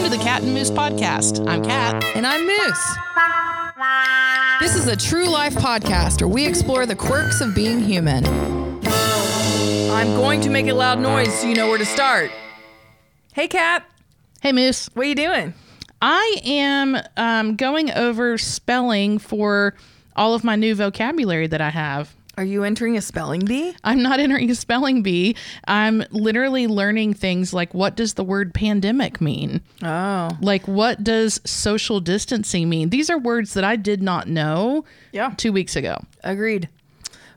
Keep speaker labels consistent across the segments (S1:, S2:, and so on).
S1: Welcome to the Cat and Moose Podcast. I'm Cat.
S2: And I'm Moose. This is a true life podcast where we explore the quirks of being human. I'm going to make a loud noise so you know where to start. Hey, Cat.
S1: Hey, Moose.
S2: What are you doing?
S1: I am um, going over spelling for all of my new vocabulary that I have.
S2: Are you entering a spelling bee?
S1: I'm not entering a spelling bee. I'm literally learning things like what does the word pandemic mean?
S2: Oh.
S1: Like what does social distancing mean? These are words that I did not know
S2: Yeah.
S1: two weeks ago.
S2: Agreed.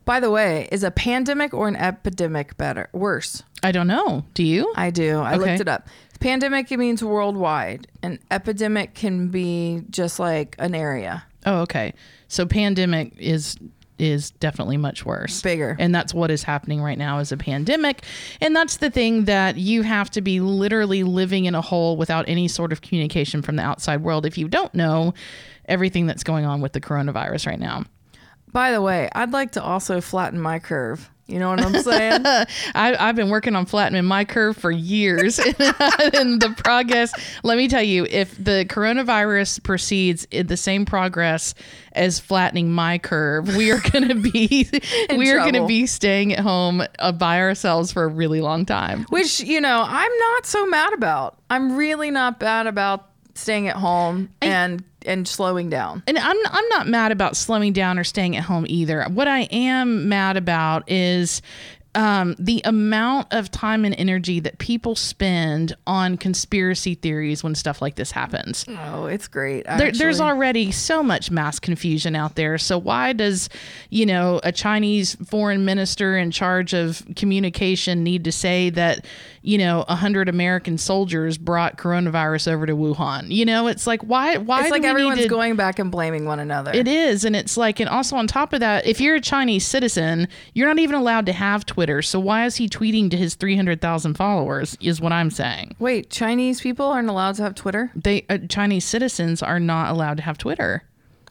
S2: By the way, is a pandemic or an epidemic better? Worse.
S1: I don't know. Do you?
S2: I do. I
S1: Okay.
S2: looked it up. Pandemic it means worldwide. An epidemic can be just like an area.
S1: Oh, okay. So pandemic is is definitely much worse.
S2: Bigger.
S1: And that's what is happening right now is a pandemic. And that's the thing that you have to be literally living in a hole without any sort of communication from the outside world if you don't know everything that's going on with the coronavirus right now.
S2: By the way, I'd like to also flatten my curve. You know what I'm saying?
S1: I, I've been working on flattening my curve for years. and the progress, let me tell you, if the coronavirus proceeds in the same progress as flattening my curve, we are going to be we are going to be staying at home uh, by ourselves for a really long time.
S2: Which, you know, I'm not so mad about. I'm really not bad about staying at home and and slowing down.
S1: And I'm I'm not mad about slowing down or staying at home either. What I am mad about is um, the amount of time and energy that people spend on conspiracy theories when stuff like this happens.
S2: Oh, it's great.
S1: There, there's already so much mass confusion out there. So why does, you know, a Chinese foreign minister in charge of communication need to say that, you know, a hundred American soldiers brought coronavirus over to Wuhan? You know, it's like why why
S2: It's like everyone's
S1: to-
S2: going back and blaming one another.
S1: it is, and it's like, and also on top of that, if you're a Chinese citizen, you're not even allowed to have Twitter. So why is he tweeting to his 300,000 followers? Is what I'm saying.
S2: Wait, Chinese people aren't allowed to have Twitter?
S1: They uh, Chinese citizens are not allowed to have Twitter.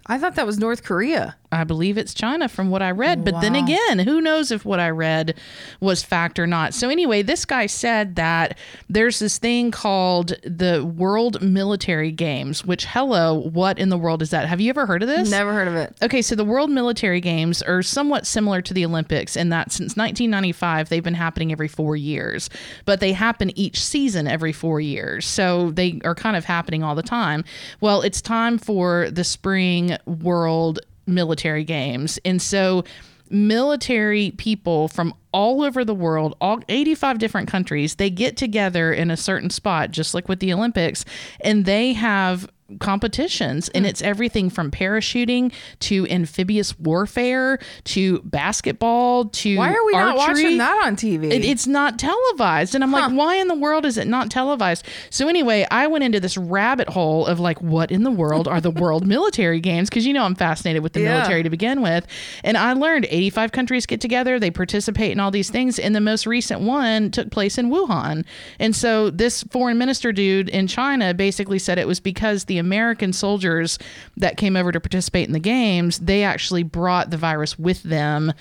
S2: I thought that was North Korea.
S1: I believe it's China from what I read. But then again, who knows if what I read was fact or not. So, anyway, this guy said that there's this thing called the World Military Games, which, hello, what in the world is that? Have you ever heard of this?
S2: Never heard of it.
S1: Okay, so the World Military Games are somewhat similar to the Olympics in that since 1995, they've been happening every four years, but they happen each season every four years. So they are kind of happening all the time. Well, it's time for the spring World Military Games. And so military people from all over the world, all 85 different countries, they get together in a certain spot, just like with the Olympics, and they have competitions and hmm. it's everything from parachuting to amphibious warfare to basketball to
S2: Why are we not watching that on TV?
S1: It, it's not televised. And I'm like, why in the world is it not televised? So, anyway, I went into this rabbit hole of like, what in the world are the world military games? Because, you know, I'm fascinated with the
S2: Yeah.
S1: military to begin with. And I learned 85 countries get together, they participate in all these things. And the most recent one took place in Wuhan. And so, this foreign minister dude in China basically said it was because the American soldiers that came over to participate in the games, they actually brought the virus with them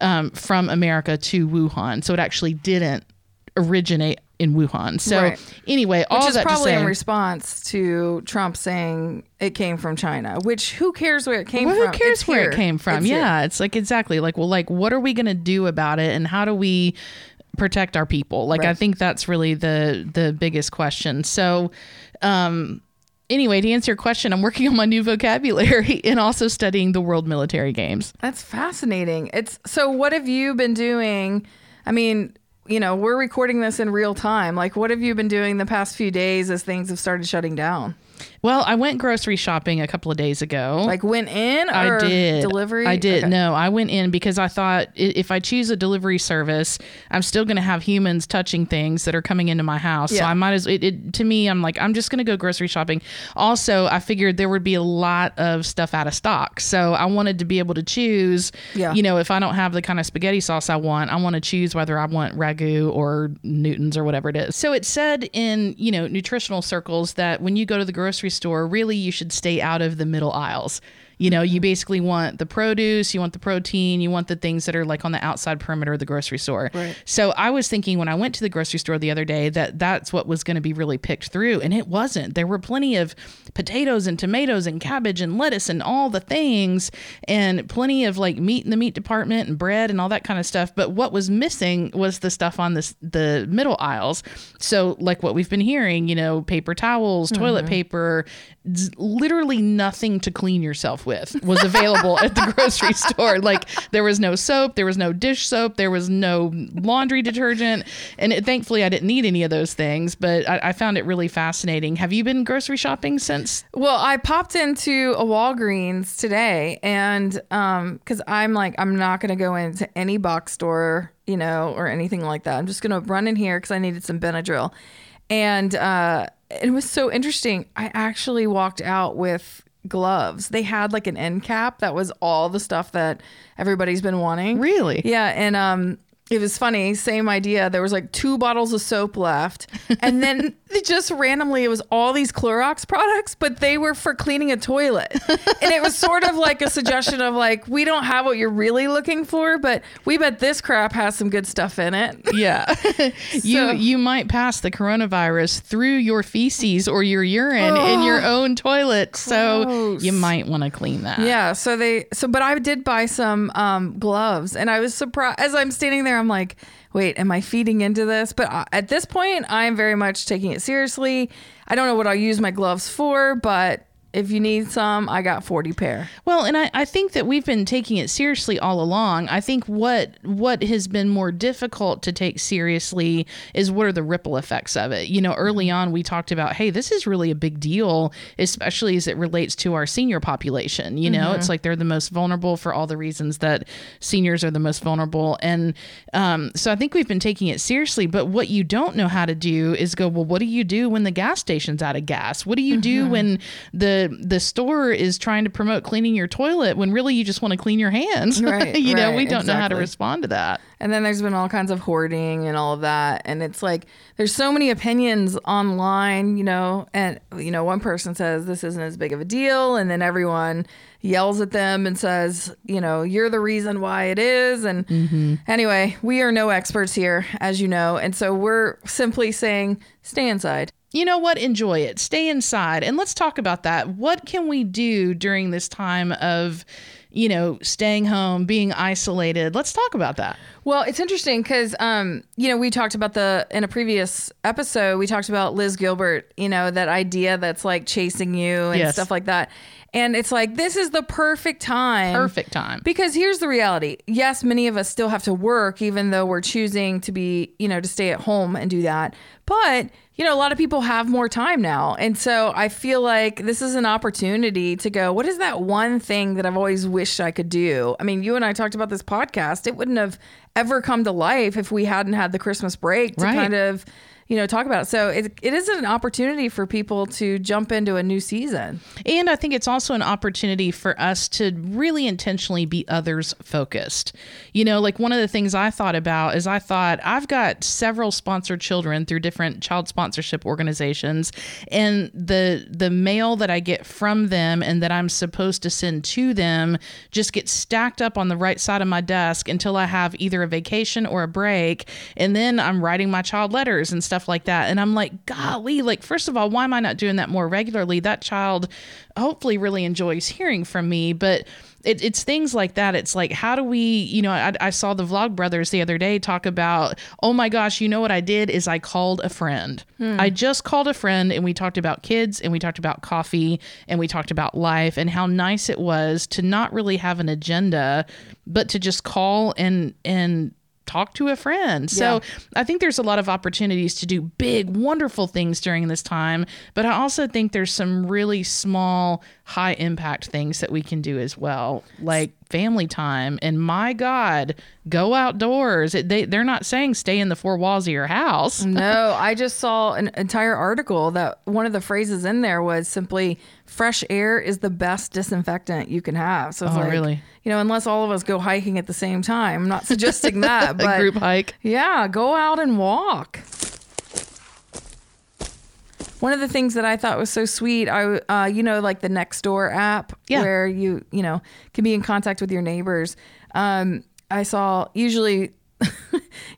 S1: um, from America to Wuhan. So it actually didn't originate in Wuhan. So
S2: Right.
S1: anyway, all
S2: which is
S1: that
S2: probably
S1: say,
S2: in response to Trump saying it came from China. Which who cares where it came
S1: well,
S2: from?
S1: who cares
S2: It's
S1: where
S2: here.
S1: it came from?
S2: It's here.
S1: yeah, it's like exactly like well, like what are we gonna do about it, and how do we protect our people? Like I think that's really the the biggest question. So. um Anyway, to answer your question, I'm working on my new vocabulary and also studying the World Military Games.
S2: That's fascinating. It's so what have you been doing? I mean, you know, we're recording this in real time. Like what have you been doing the past few days as things have started shutting down?
S1: Well, I went grocery shopping a couple of days ago.
S2: Like went in
S1: I did.
S2: delivery?
S1: I did.
S2: Okay.
S1: No, I went in because I thought if I choose a delivery service, I'm still going to have humans touching things that are coming into my house.
S2: Yeah.
S1: So I might as it, it to me, I'm like, I'm just going to go grocery shopping. Also, I figured there would be a lot of stuff out of stock. So I wanted to be able to choose,
S2: Yeah.
S1: you know, if I don't have the kind of spaghetti sauce I want, I want to choose whether I want ragu or Newton's or whatever it is. So it said in, you know, nutritional circles that when you go to the grocery store, really you should stay out of the middle aisles. You know, you basically want the produce, you want the protein, you want the things that are like on the outside perimeter of the grocery store.
S2: Right.
S1: So I was thinking when I went to the grocery store the other day that that's what was going to be really picked through, and it wasn't. There were plenty of potatoes and tomatoes and cabbage and lettuce and all the things, and plenty of like meat in the meat department and bread and all that kind of stuff. But what was missing was the stuff on this the middle aisles. So like what we've been hearing, you know, paper towels, toilet mm-hmm. paper, z- literally nothing to clean yourself with was available at the grocery store. Like there was no soap, there was no dish soap, there was no laundry detergent, and it, thankfully I didn't need any of those things. But I, I found it really fascinating. Have you been grocery shopping since?
S2: Well, I popped into a Walgreens today, and um, because I'm like, I'm not gonna go into any box store, you know, or anything like that. I'm just gonna run in here because I needed some Benadryl, and uh, it was so interesting. I actually walked out with gloves. They had like an end cap that was all the stuff that everybody's been wanting.
S1: Really?
S2: Yeah, and um it was funny, same idea. There was like two bottles of soap left. And then just randomly it was all these Clorox products, but they were for cleaning a toilet. And it was sort of like a suggestion of like, we don't have what you're really looking for, but we bet this crap has some good stuff in it.
S1: Yeah. you
S2: So-
S1: you might pass the coronavirus through your feces or your urine in your own toilet. So you might want to clean that.
S2: Yeah, so they so but I did buy some um gloves and I was surprised as I'm standing there I'm like, "Wait, am I feeding into this?" But uh, at this point, I am very much taking it seriously. I don't know what I'll use my gloves for, but if you need some, I got 40 pair.
S1: Well, and I, I think that we've been taking it seriously all along. I think what what has been more difficult to take seriously is what are the ripple effects of it. You know, early mm-hmm. on we talked about, hey, this is really a big deal, especially as it relates to our senior population. You know, it's mm-hmm. like they're the most vulnerable for all the reasons that seniors are the most vulnerable. And um, so I think we've been taking it seriously. But what you don't know how to do is go, well, what do you do when the gas station's out of gas? What do you do mm-hmm. when the the store is trying to promote cleaning your toilet when really you just want to clean your hands?
S2: Right,
S1: you know, we don't know how to respond to that.
S2: And then there's been all kinds of hoarding and all of that. And it's like there's so many opinions online, you know, and you know, one person says this isn't as big of a deal, and then everyone yells at them and says, you know, you're the reason why it is. And mm-hmm. anyway, we are no experts here, as you know. And so we're simply saying stay inside.
S1: You know what? Enjoy it. Stay inside. And let's talk about that. What can we do during this time of, you know, staying home, being isolated? Let's talk about that.
S2: Well, it's interesting because, um, you know, we talked about the in a previous episode. We talked about Liz Gilbert. You know, that idea that's like chasing you and
S1: Yes.
S2: stuff like that. And it's like this is the perfect time.
S1: Perfect time.
S2: Because here's the reality. Yes, many of us still have to work, even though we're choosing to be, you know, to stay at home and do that. But, you know, a lot of people have more time now. And so I feel like this is an opportunity to go, what is that one thing that I've always wished I could do? I mean, you and I talked about this podcast. It wouldn't have ever come to life if we hadn't had the Christmas break to
S1: Right.
S2: kind of, you know, talk about. So it, it is an opportunity for people to jump into a new season.
S1: And I think it's also an opportunity for us to really intentionally be others focused. You know, like one of the things I thought about is I thought I've got several sponsored children through different child sponsorship organizations and the the mail that I get from them and that I'm supposed to send to them just gets stacked up on the right side of my desk until I have either a vacation or a break and then I'm writing my child letters and stuff like that. And I'm like golly like first of all why am I not doing that more regularly? That child hopefully really enjoys hearing from me but it, it's things like that. It's like how do we you know I, I saw the vlog brothers the other day talk about oh my gosh you know what i did is i called a friend. Hmm. I just called a friend and we talked about kids and we talked about coffee and we talked about life and how nice it was to not really have an agenda but to just call and and talk to a friend. So I think there's a lot of opportunities to do big, wonderful things during this time. But I also think there's some really small, high impact things that we can do as well, like family time. And my God, go outdoors. It, they, they're not saying stay in the four walls of your house.
S2: No, I just saw an entire article that one of the phrases in there was simply fresh air is the best disinfectant you can have. So
S1: Oh,
S2: like,
S1: really?
S2: you know, unless all of us go hiking at the same time. I'm not suggesting that,
S1: A
S2: but
S1: group hike.
S2: yeah, go out and walk. One of the things that I thought was so sweet, I uh, you know, like the Nextdoor app,
S1: Yeah.
S2: where you you know can be in contact with your neighbors. Um, I saw usually.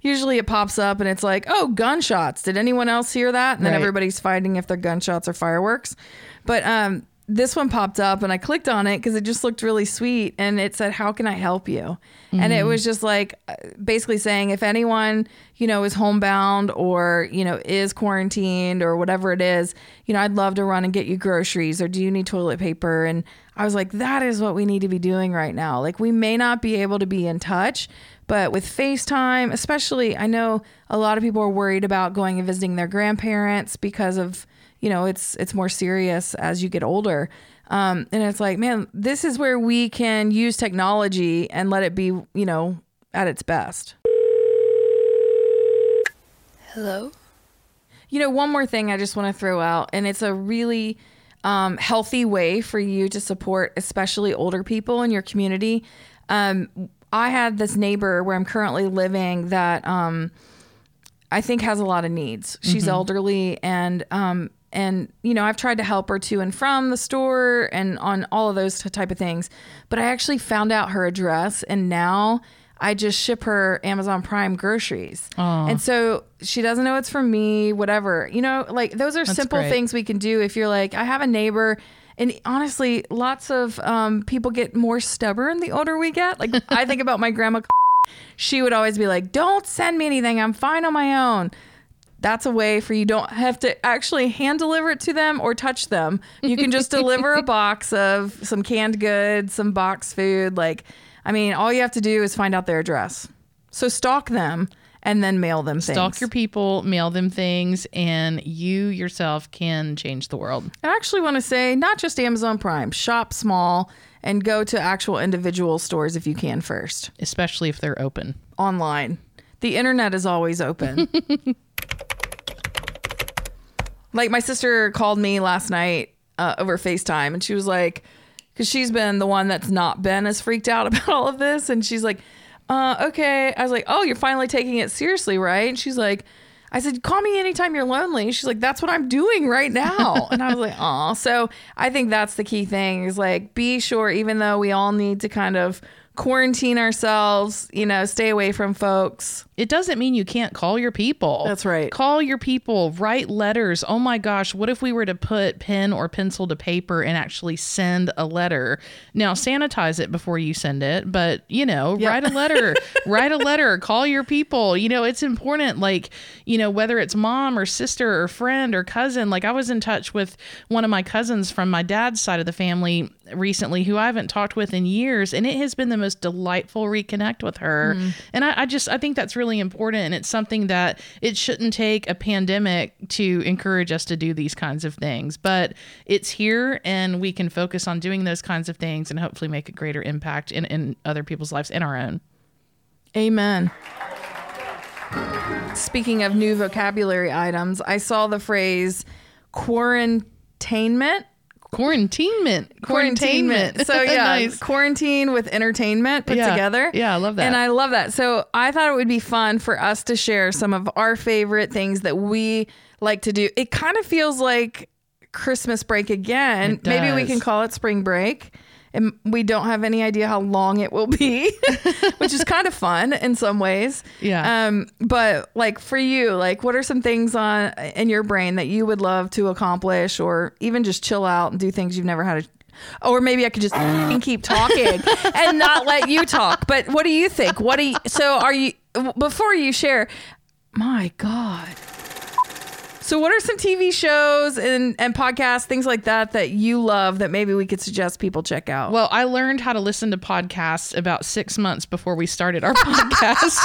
S2: usually it pops up and it's like, oh, gunshots. Did anyone else hear that? And then
S1: Right.
S2: everybody's fighting if they're gunshots or fireworks. But um, this one popped up and I clicked on it because it just looked really sweet. And it said, How can I help you? And it was just like uh, basically saying, if anyone, you know, is homebound or, you know, is quarantined or whatever it is, you know, I'd love to run and get you groceries or do you need toilet paper? And I was like, that is what we need to be doing right now. Like, we may not be able to be in touch, but with FaceTime, especially, I know a lot of people are worried about going and visiting their grandparents because of, you know, it's it's more serious as you get older. Um, and it's like, man, this is where we can use technology and let it be, you know, at its best.
S3: Hello?
S2: You know, one more thing I just want to throw out, and it's a really um, healthy way for you to support, especially older people in your community. Um, I had this neighbor where I'm currently living that um, I think has a lot of needs. She's elderly and um and you know I've tried to help her to and from the store and on all of those t- type of things. But I actually found out her address and now I just ship her Amazon Prime groceries. And so she doesn't know it's from me, whatever. You know, like those are simple
S1: great.
S2: things we can do if you're like I have a neighbor and honestly, lots of um, people get more stubborn the older we get. Like I think about my grandma she would always be like, "Don't send me anything. I'm fine on my own." That's a way for you don't have to actually hand deliver it to them or touch them. You can just deliver a box of some canned goods, some box food. Like, I mean, all you have to do is find out their address. So stalk them and then mail them things.
S1: Stalk your people, mail them things, and you yourself can change the world.
S2: I actually want to say not just Amazon Prime, shop small and go to actual individual stores if you can first.
S1: especially if they're open.
S2: online. The internet is always open. like my sister called me last night uh, over FaceTime and she was like, because she's been the one that's not been as freaked out about all of this. And she's like, uh, okay. I was like, oh, you're finally taking it seriously, right? And she's like, I said, call me anytime you're lonely. She's like, that's what I'm doing right now. and I was like, oh. So I think that's the key thing is like, be sure, even though we all need to kind of quarantine ourselves, you know, stay away from folks.
S1: It doesn't mean you can't call your people.
S2: That's right.
S1: Call your people, write letters. Oh my gosh, what if we were to put pen or pencil to paper and actually send a letter? Now, sanitize it before you send it, but you know, write a letter, write a letter, call your people. You know, it's important, like, you know, whether it's mom or sister or friend or cousin. Like, I was in touch with one of my cousins from my dad's side of the family recently who I haven't talked with in years, and it has been the most delightful reconnect with her. Mm-hmm. And I, I just I think that's really important, and it's something that it shouldn't take a pandemic to encourage us to do these kinds of things. But it's here, and we can focus on doing those kinds of things, and hopefully make a greater impact in, in other people's lives and our own.
S2: Amen. Speaking of new vocabulary items, I saw the phrase quarantainment.
S1: Quarantinement, quarantinement.
S2: So yeah,
S1: nice.
S2: quarantine with entertainment put
S1: Yeah.
S2: together.
S1: Yeah, I love that.
S2: And I love that. So I thought it would be fun for us to share some of our favorite things that we like to do. It kind of feels like Christmas break again. Maybe we can call it spring break. And we don't have any idea how long it will be, which is kind of fun in some ways.
S1: Yeah.
S2: Um, but like for you, like what are some things on in your brain that you would love to accomplish, or even just chill out and do things you've never had to or maybe I could just keep talking and not let you talk. But what do you think? What do you, so are you before you share? My God. So what are some TV shows and and podcasts, things like that that you love that maybe we could suggest people check out?
S1: Well, I learned how to listen to podcasts about six months before we started our podcast.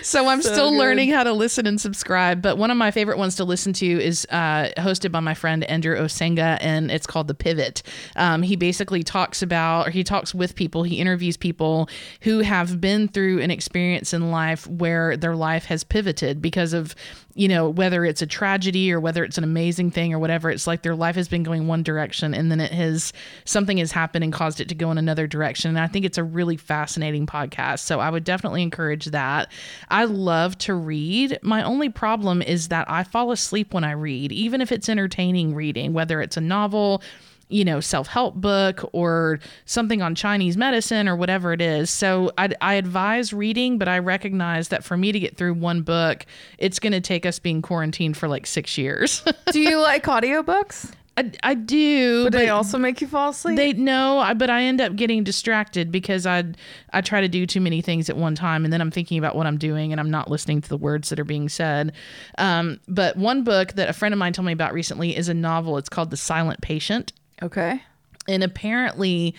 S1: so I'm still
S2: good.
S1: learning how to listen and subscribe. But one of my favorite ones to listen to is uh, hosted by my friend Andrew Osenga, and it's called The Pivot. Um, he basically talks about, or he talks with people, he interviews people who have been through an experience in life where their life has pivoted because of you know, whether it's a tragedy or whether it's an amazing thing or whatever, it's like their life has been going one direction and then it has something has happened and caused it to go in another direction. And I think it's a really fascinating podcast. So I would definitely encourage that. I love to read. My only problem is that I fall asleep when I read, even if it's entertaining reading, whether it's a novel you know, self help book or something on Chinese medicine or whatever it is. So I, I advise reading, but I recognize that for me to get through one book, it's going to take us being quarantined for like six years.
S2: Do you like audiobooks?
S1: I, I do,
S2: But they also make you fall asleep?
S1: they no, I, but I end up getting distracted because I I try to do too many things at one time, and then I'm thinking about what I'm doing, and I'm not listening to the words that are being said. Um, but one book that a friend of mine told me about recently is a novel. It's called The Silent Patient,
S2: okay.
S1: and apparently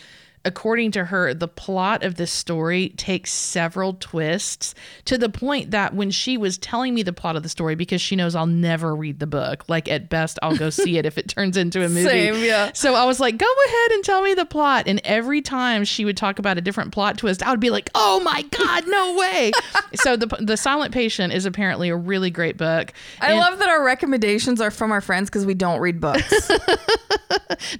S1: according to her the plot of this story takes several twists to the point that when she was telling me the plot of the story because she knows I'll never read the book like at best I'll go see it if it turns into a movie
S2: Same, yeah.
S1: so I was like go ahead and tell me the plot and every time she would talk about a different plot twist I would be like oh my god no way so the the silent patient is apparently a really great book
S2: I
S1: And-
S2: love that our recommendations are from our friends because we don't read books.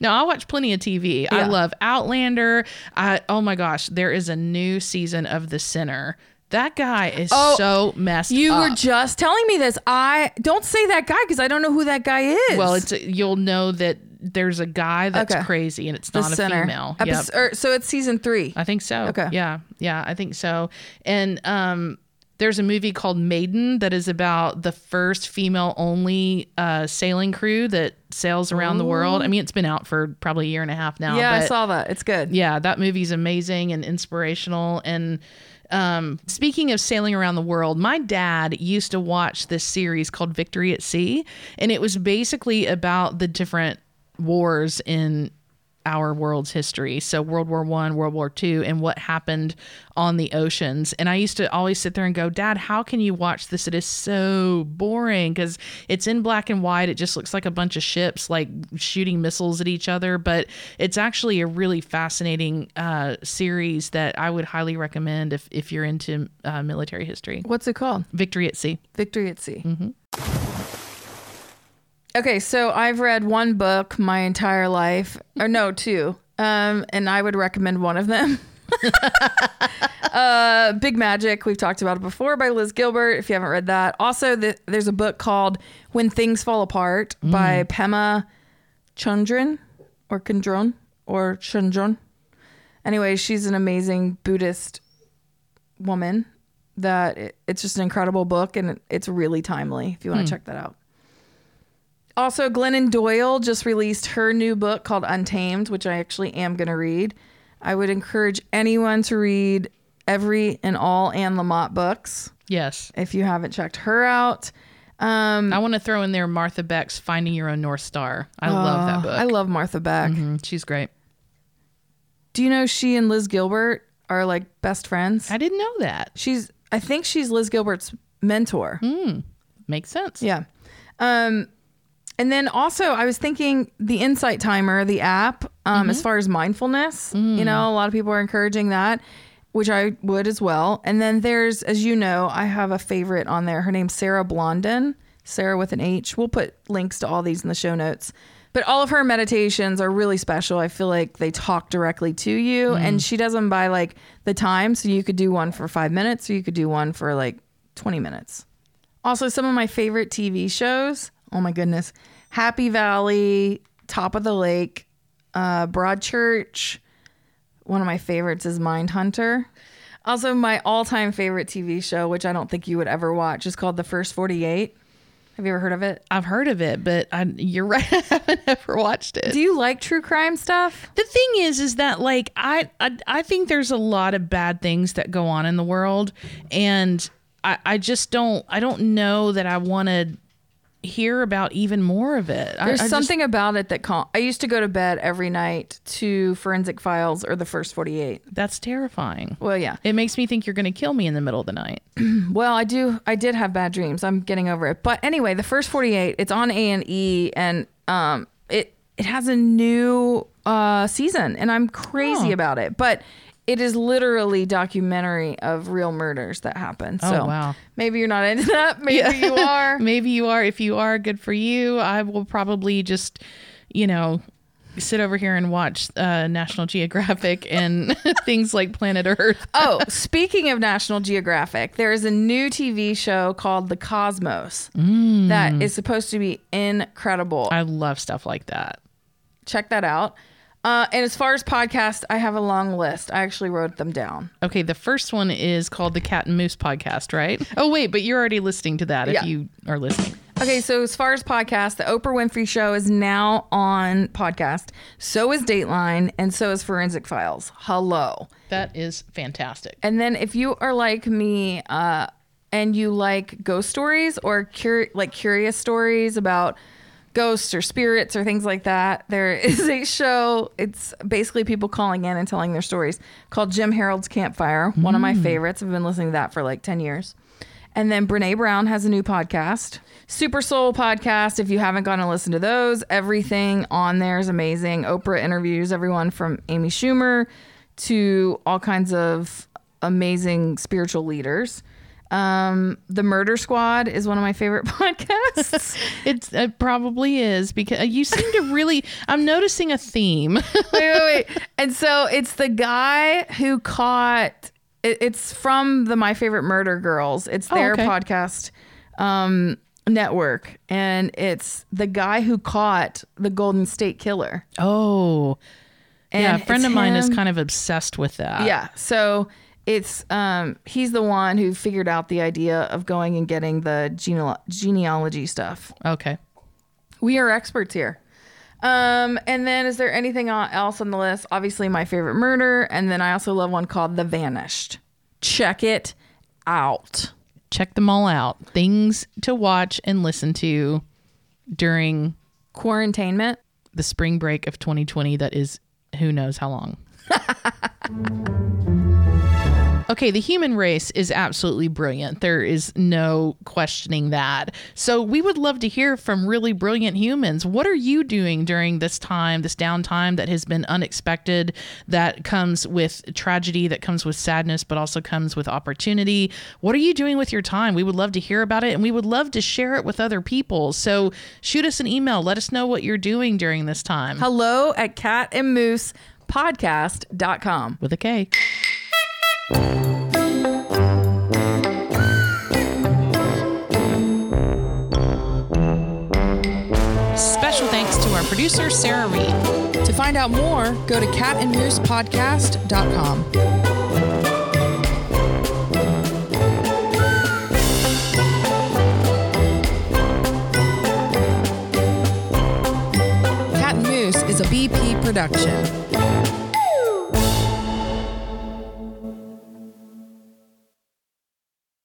S1: No, I watch plenty of TV. I love Outlander. I oh my gosh, there is a new season of The Sinner. That guy is
S2: Oh,
S1: so messed
S2: you
S1: up.
S2: were just telling me this. I don't say that guy because I don't know who that guy is.
S1: well, it's you'll know that there's a guy that's
S2: Okay.
S1: crazy and it's
S2: the
S1: not a
S2: center.
S1: female. Yep.
S2: Or- so it's season three.
S1: I think so.
S2: Okay.
S1: Yeah. Yeah, I think so. And um there's a movie called Maiden that is about the first female only uh, sailing crew that sails around the world. I mean, it's been out for probably a year and a half now.
S2: yeah, I saw that. It's good.
S1: yeah, that movie's amazing and inspirational. And um, speaking of sailing around the world, my dad used to watch this series called Victory at Sea, and it was basically about the different wars in our world's history. So World War One, World War Two, and what happened on the oceans. And I used to always sit there and go, Dad, how can you watch this? It is so boring because it's in black and white. It just looks like a bunch of ships like shooting missiles at each other. But it's actually a really fascinating uh, series that I would highly recommend if if you're into uh, military history.
S2: What's it called?
S1: Victory at Sea.
S2: Victory at Sea. Okay, so I've read one book my entire life, or no, two, um, and I would recommend one of them. uh, Big Magic. We've talked about it before by Liz Gilbert. If you haven't read that, also the, there's a book called When Things Fall Apart by Pema Chundrin or Kundron or Chundron. Anyway, she's an amazing Buddhist woman that it- it's just an incredible book and it's really timely if you want to check that out. Also, Glennon Doyle just released her new book called Untamed, which I actually am going to read. I would encourage anyone to read every and all Anne Lamott books
S1: Yes.
S2: if you haven't checked her out. Um,
S1: I want to throw in there Martha Beck's Finding Your Own North Star. I love that
S2: uh,
S1: book.
S2: I love Martha Beck.
S1: Mhm, She's great.
S2: Do you know she and Liz Gilbert are like best friends?
S1: I didn't know that.
S2: She's, I think she's Liz Gilbert's mentor.
S1: Makes sense.
S2: Yeah. Um, and then also, I was thinking the Insight Timer, the app, um, as mm-hmm. far as mindfulness, you mm. know, a lot of people are encouraging that, which I would as well. And then there's, as you know, I have a favorite on there. Her name's Sarah Blondin, Sarah with an H. We'll put links to all these in the show notes. But all of her meditations are really special. I feel like they talk directly to you, mm. and she does them by like the time. So you could do one for five minutes, or you could do one for like 20 minutes. Also, some of my favorite TV shows. Oh my goodness. Happy Valley, Top of the Lake, uh, Broadchurch. One of my favorites is Mindhunter. Also, my all time favorite TV show, which I don't think you would ever watch, is called The First 48. Have you ever heard of it?
S1: I've heard of it, but I, you're right. I haven't ever watched it.
S2: Do you like true crime stuff?
S1: the thing is, is that like I, I, I think there's a lot of bad things that go on in the world, and I, I just don't, I don't know that I want to hear about even more of it.
S2: There's
S1: I just-
S2: something about it that cal- I used to go to bed every night to Forensic Files or The First 48.
S1: that's terrifying.
S2: Well, yeah.
S1: It makes me think you're going to kill me in the middle of the night.
S2: Well, I do. I did have bad dreams. I'm getting over it. But anyway, the first 48, it's on A and E, and um, it it has a new uh season, and I'm crazy
S1: Oh.
S2: about it. But it is literally documentary of real murders that happen.
S1: Oh,
S2: So
S1: wow.
S2: maybe you're not into that. Maybe you are.
S1: Maybe you are. If you are, good for you. I will probably just, you know, sit over here and watch uh, National Geographic and things like Planet Earth.
S2: oh, speaking of National Geographic, there is a new TV show called The Cosmos that is supposed to be incredible.
S1: I love stuff like that.
S2: Check that out. Uh, and as far as podcasts, I have a long list. I actually wrote them down.
S1: Okay, the first one is called the Cat and Moose podcast, right? Oh wait, but you're already listening to that if
S2: Yeah.
S1: you are listening.
S2: Okay, so as far as podcasts, the Oprah Winfrey Show is now on podcast. So is Dateline, and so is Forensic Files. Hello.
S1: That is fantastic.
S2: And then if you are like me, uh, and you like ghost stories or cur- like curious stories about ghosts or spirits or things like that, there is a show. It's basically people calling in and telling their stories called Jim Harold's Campfire. One of my hmm. favorites. I've been listening to that for like 10 years. And then Brene Brown has a new podcast, Super Soul podcast. If you haven't gone and listened to those, everything on there is amazing. Oprah interviews everyone from Amy Schumer to all kinds of amazing spiritual leaders. Um, the Murder Squad is one of my favorite podcasts.
S1: It's it probably is because you seem to really. I'm noticing a theme.
S2: wait, wait, wait. And so it's the guy who caught. It, it's from the My Favorite Murder Girls. It's their
S1: okay.
S2: podcast um, network, and it's the guy who caught the Golden State Killer.
S1: oh,
S2: And
S1: yeah. A friend of mine is kind of obsessed with that.
S2: Yeah. So it's um he's the one who figured out the idea of going and getting the geneal- genealogy stuff.
S1: Okay.
S2: We are experts here. Um, and then is there anything else on the list? Obviously, my favorite murder, and then I also love one called The Vanished. Check it out.
S1: Check them all out. Things to watch and listen to during
S2: Quarantainment.
S1: the spring break of 2020 that is who knows how long. okay, the human race is absolutely brilliant. There is no questioning that. So, we would love to hear from really brilliant humans. What are you doing during this time, this downtime that has been unexpected, that comes with tragedy, that comes with sadness, but also comes with opportunity? What are you doing with your time? We would love to hear about it and we would love to share it with other people. So, shoot us an email. Let us know what you're doing during this time.
S2: Hello at catandmoosepodcast.com.
S1: with a K. Special thanks to our producer, Sarah Reed.
S2: To find out more, go to catandmoosepodcast.com. Cat and Moose is a BP production.